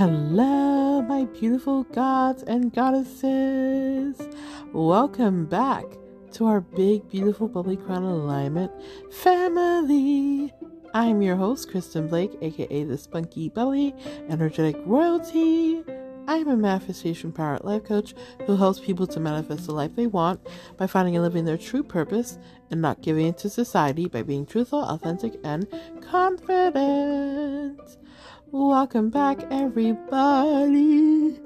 Hello, my beautiful gods and goddesses. Welcome back to our big, beautiful, bubbly crown alignment family. I'm your host, Kristen Blake, aka the Spunky Bubbly Energetic Royalty. I'm a manifestation power life coach who helps people to manifest the life they want by finding and living their true purpose and not giving in to society by being truthful, authentic, and confident. Welcome back, everybody.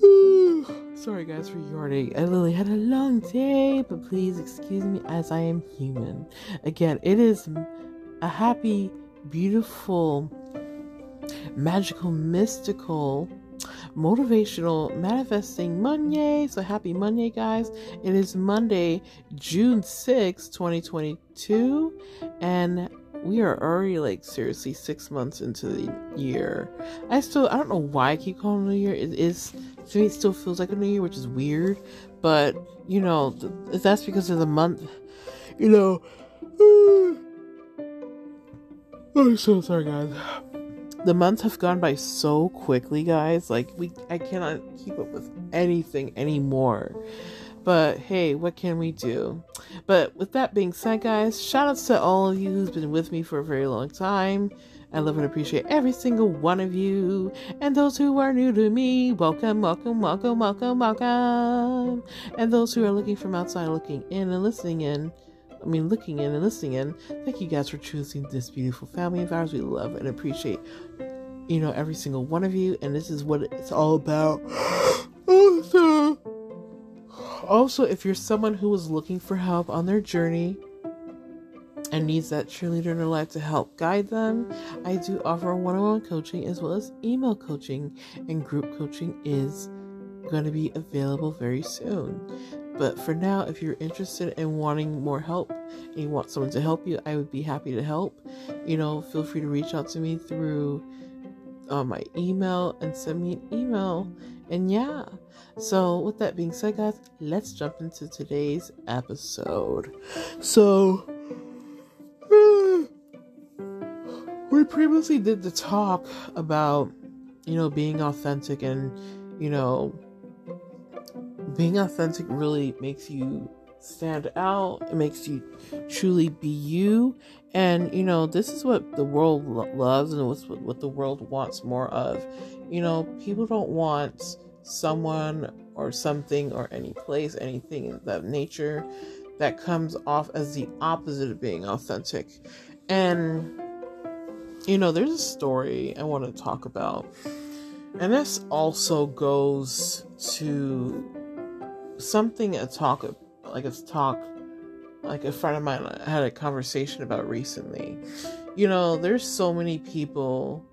Sorry, guys, for yawning. I literally had a long day, but please excuse me as I am human. Again, it is a happy, beautiful, magical, mystical, motivational, manifesting Monday. So happy Monday, guys. It is Monday, June 6, 2022, and we are already like seriously six months into the year. I still I don't know why I keep calling it a year. It is to me it still feels like a new year, which is weird. But you know that's because of the month. You know. I'm so sorry, guys. The months have gone by so quickly, guys. Like we, I cannot keep up with anything anymore. But hey, what can we do? But with that being said, guys, shout outs to all of you who's been with me for a very long time. I love and appreciate every single one of you. And those who are new to me, welcome, welcome, welcome, welcome, welcome. And those who are looking from outside, looking in and listening in, I mean, looking in and listening in, thank you guys for choosing this beautiful family of ours. We love and appreciate, you know, every single one of you. And this is what it's all about. Also, if you're someone who is looking for help on their journey and needs that cheerleader in their life to help guide them, I do offer one on one coaching as well as email coaching, and group coaching is going to be available very soon. But for now, if you're interested in wanting more help and you want someone to help you, I would be happy to help. You know, feel free to reach out to me through uh, my email and send me an email. And yeah, so with that being said, guys, let's jump into today's episode. So, we previously did the talk about, you know, being authentic and, you know, being authentic really makes you stand out. It makes you truly be you. And, you know, this is what the world lo- loves and what's what, the world wants more of. You know, people don't want someone or something or any place, anything of that nature that comes off as the opposite of being authentic. And, you know, there's a story I want to talk about. And this also goes to something a talk like a talk like a friend of mine had a conversation about recently. You know, there's so many people,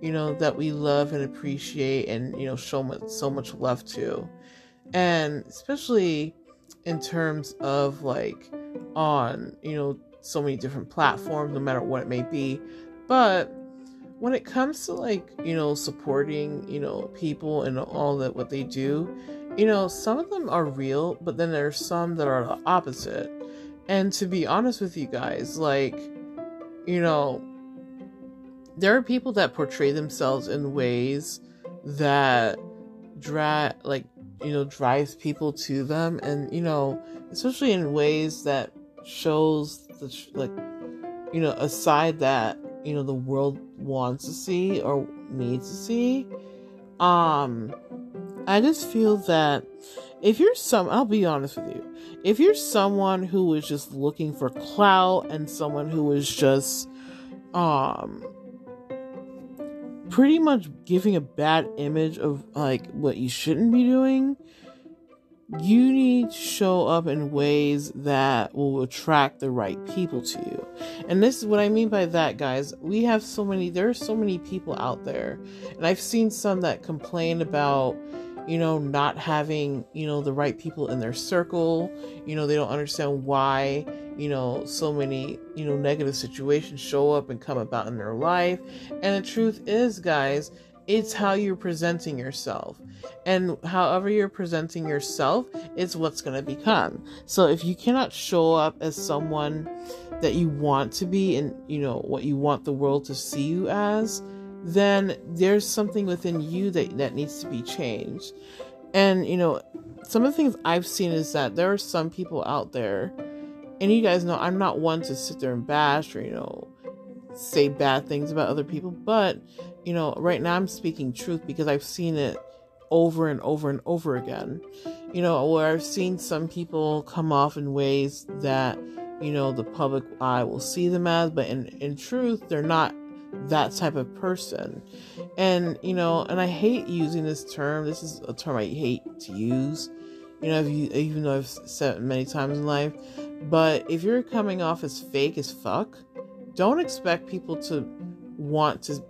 you know, that we love and appreciate and, you know, show much, so much love to. And especially in terms of like on, you know, so many different platforms, no matter what it may be. But when it comes to like, you know, supporting, you know, people and all that what they do, you know, some of them are real, but then there's some that are the opposite. And to be honest with you guys, like, you know, there are people that portray themselves in ways that drag, like, you know, drives people to them, and you know, especially in ways that shows the like, you know, a side that you know the world wants to see or needs to see. Um, I just feel that if you're some, I'll be honest with you, if you're someone who is just looking for clout and someone who is just, um, pretty much giving a bad image of like what you shouldn't be doing, you need to show up in ways that will attract the right people to you. And this is what I mean by that, guys. We have so many, there are so many people out there, and I've seen some that complain about you know, not having, you know, the right people in their circle. You know, they don't understand why, you know, so many, you know, negative situations show up and come about in their life. And the truth is, guys, it's how you're presenting yourself. And however you're presenting yourself is what's going to become. So if you cannot show up as someone that you want to be and, you know, what you want the world to see you as, then there's something within you that, that needs to be changed. And, you know, some of the things I've seen is that there are some people out there, and you guys know I'm not one to sit there and bash or, you know, say bad things about other people, but, you know, right now I'm speaking truth because I've seen it over and over and over again. You know, where I've seen some people come off in ways that, you know, the public eye will see them as, but in, in truth, they're not that type of person. And, you know, and I hate using this term. This is a term I hate to use. You know, you, even though I've said it many times in life. But if you're coming off as fake as fuck, don't expect people to want to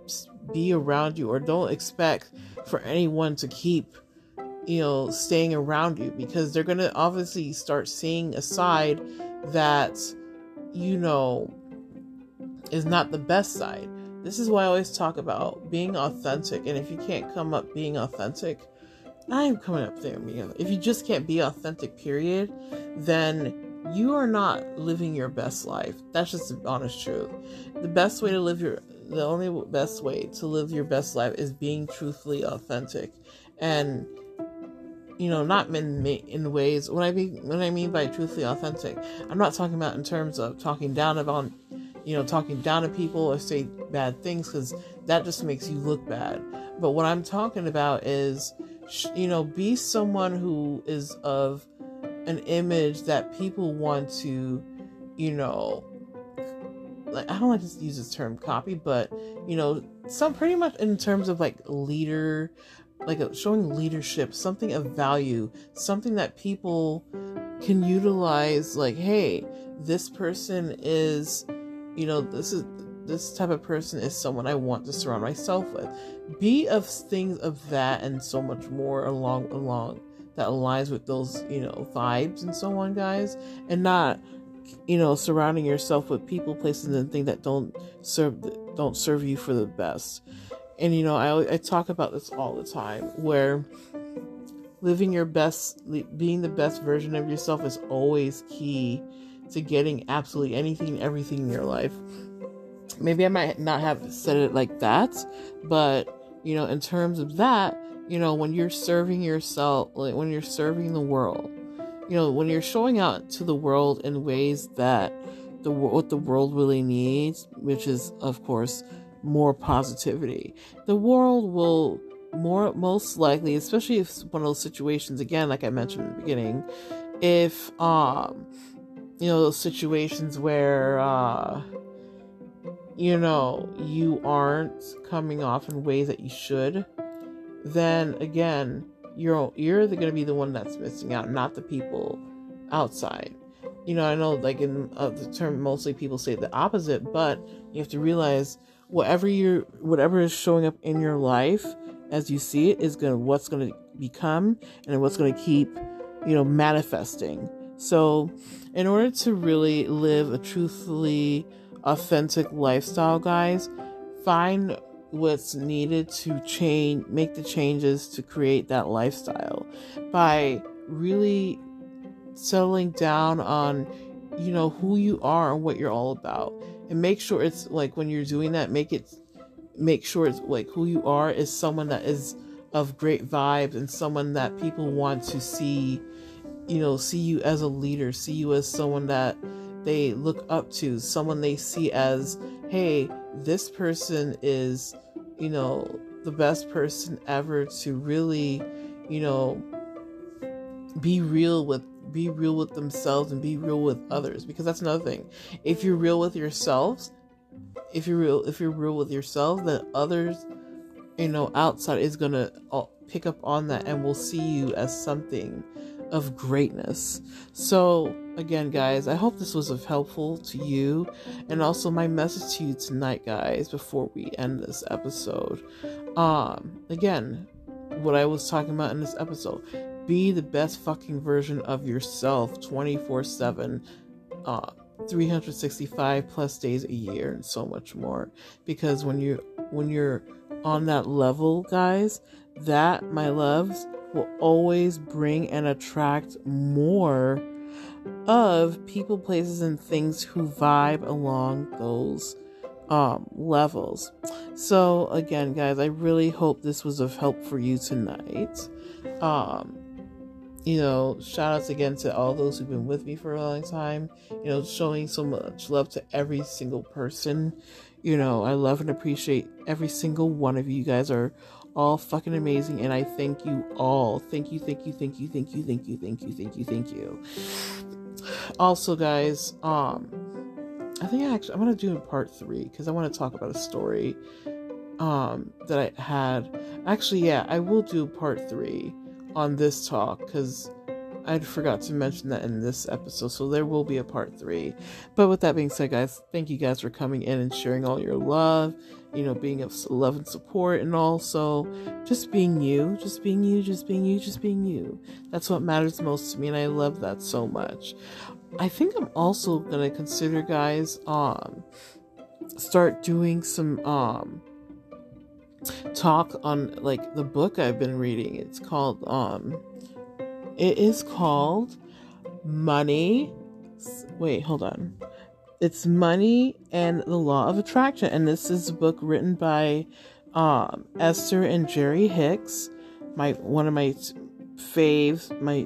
be around you or don't expect for anyone to keep you know staying around you because they're going to obviously start seeing a side that you know is not the best side this is why I always talk about being authentic. And if you can't come up being authentic, I am coming up there. you know, If you just can't be authentic, period, then you are not living your best life. That's just the honest truth. The best way to live your, the only best way to live your best life is being truthfully authentic, and you know, not in in ways. When I mean when I mean by truthfully authentic, I'm not talking about in terms of talking down about you know, talking down to people or say bad things because that just makes you look bad. But what I'm talking about is, you know, be someone who is of an image that people want to, you know, like I don't like to use this term copy, but you know, some pretty much in terms of like leader, like showing leadership, something of value, something that people can utilize. Like, hey, this person is you know, this is this type of person is someone I want to surround myself with. Be of things of that and so much more along along that aligns with those, you know, vibes and so on, guys, and not you know surrounding yourself with people places and things that don't serve don't serve you for the best and you know I, I talk about this all the time where living your best being the best version of yourself is always key to getting absolutely anything everything in your life. Maybe I might not have said it like that, but you know, in terms of that, you know, when you're serving yourself, like when you're serving the world, you know, when you're showing out to the world in ways that the what the world really needs, which is of course more positivity, the world will more most likely, especially if one of those situations again, like I mentioned in the beginning, if um you know those situations where uh you know you aren't coming off in ways that you should then again you're you're going to be the one that's missing out not the people outside. You know i know like in uh, the term mostly people say the opposite but you have to realize whatever you whatever is showing up in your life as you see it is going to what's going to become and what's going to keep you know manifesting. So, in order to really live a truthfully authentic lifestyle, guys, find what's needed to change, make the changes to create that lifestyle by really settling down on, you know, who you are and what you're all about. And make sure it's like when you're doing that, make it, make sure it's like who you are is someone that is of great vibes and someone that people want to see you know, see you as a leader, see you as someone that they look up to, someone they see as, hey, this person is, you know, the best person ever to really, you know, be real with be real with themselves and be real with others because that's another thing. If you're real with yourselves, if you're real if you're real with yourself, then others, you know, outside is going to uh, pick up on that and will see you as something of greatness. So, again, guys, I hope this was helpful to you. And also, my message to you tonight, guys, before we end this episode. Um, again, what I was talking about in this episode be the best fucking version of yourself 24 7. Uh, 365 plus days a year and so much more because when you when you're on that level guys that my loves will always bring and attract more of people, places, and things who vibe along those um, levels. So again, guys, I really hope this was of help for you tonight. Um, you know, shout outs again to all those who've been with me for a long time. You know, showing so much love to every single person. You know, I love and appreciate every single one of you. you guys are all fucking amazing and I thank you all. Thank you, thank you, thank you, thank you, thank you, thank you, thank you, thank you. Also, guys, um I think I actually I'm gonna do part three because I want to talk about a story um that I had. Actually, yeah, I will do part three on this talk because I forgot to mention that in this episode, so there will be a part three. But with that being said, guys, thank you guys for coming in and sharing all your love, you know, being of love and support, and also just being you, just being you, just being you, just being you. That's what matters most to me, and I love that so much. I think I'm also gonna consider, guys, um, start doing some um talk on like the book I've been reading. It's called um it is called Money. Wait, hold on. It's Money and the Law of Attraction. And this is a book written by um, Esther and Jerry Hicks. My one of my faves, my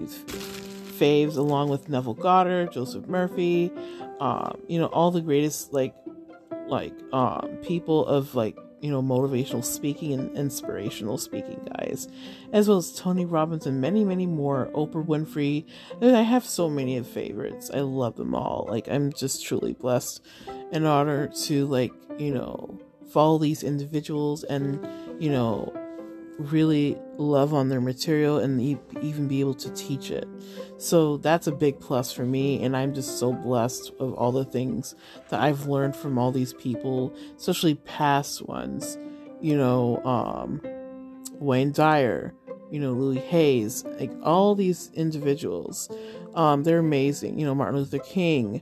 faves, along with Neville Goddard, Joseph Murphy, um, you know, all the greatest like like um, people of like you know, motivational speaking and inspirational speaking guys, as well as Tony Robbins and many, many more. Oprah Winfrey. I have so many of favorites. I love them all. Like, I'm just truly blessed in order to, like, you know, follow these individuals and, you know, really love on their material and even be able to teach it. So that's a big plus for me, and I'm just so blessed of all the things that I've learned from all these people, especially past ones. You know, um, Wayne Dyer, you know, Louis Hayes, like all these individuals. Um, they're amazing. You know, Martin Luther King,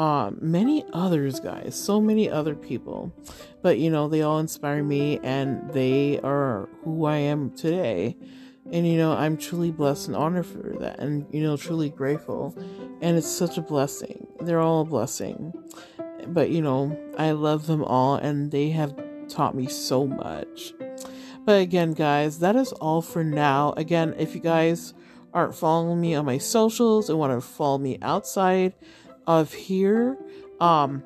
um, many others, guys, so many other people. But you know, they all inspire me and they are who I am today. And you know, I'm truly blessed and honored for that and you know, truly grateful. And it's such a blessing. They're all a blessing. But you know, I love them all and they have taught me so much. But again, guys, that is all for now. Again, if you guys aren't following me on my socials and want to follow me outside, of here. Um,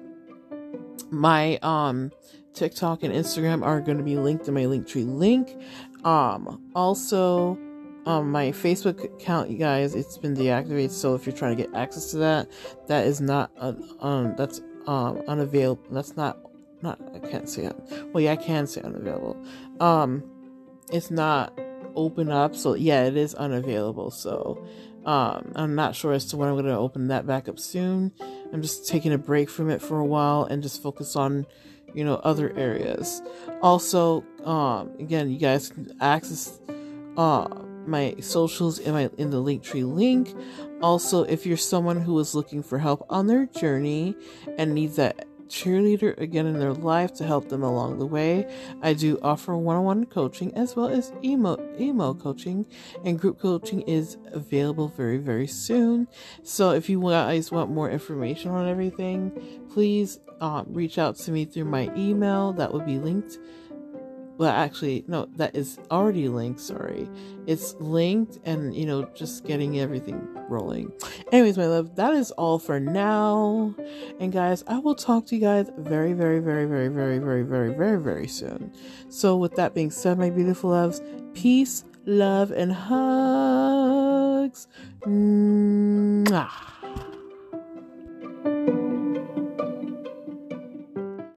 my um TikTok and Instagram are going to be linked in my Linktree link. Um, also, um, my Facebook account, you guys, it's been deactivated. So if you're trying to get access to that, that is not uh, um that's um unavailable. That's not not I can't say it. Well, yeah, I can say unavailable. Um, it's not open up. So yeah, it is unavailable. So um, I'm not sure as to when I'm going to open that back up soon. I'm just taking a break from it for a while and just focus on, you know, other areas. Also, um, again, you guys can access uh, my socials in my in the Linktree link. Also, if you're someone who is looking for help on their journey and needs that cheerleader again in their life to help them along the way. I do offer one-on-one coaching as well as emo emo coaching, and group coaching is available very very soon. So if you guys want more information on everything, please um, reach out to me through my email that will be linked well actually no that is already linked sorry. It's linked and you know just getting everything rolling. Anyways my love that is all for now. And guys i will talk to you guys very very very very very very very very very soon. So with that being said my beautiful loves peace love and hugs. Mwah.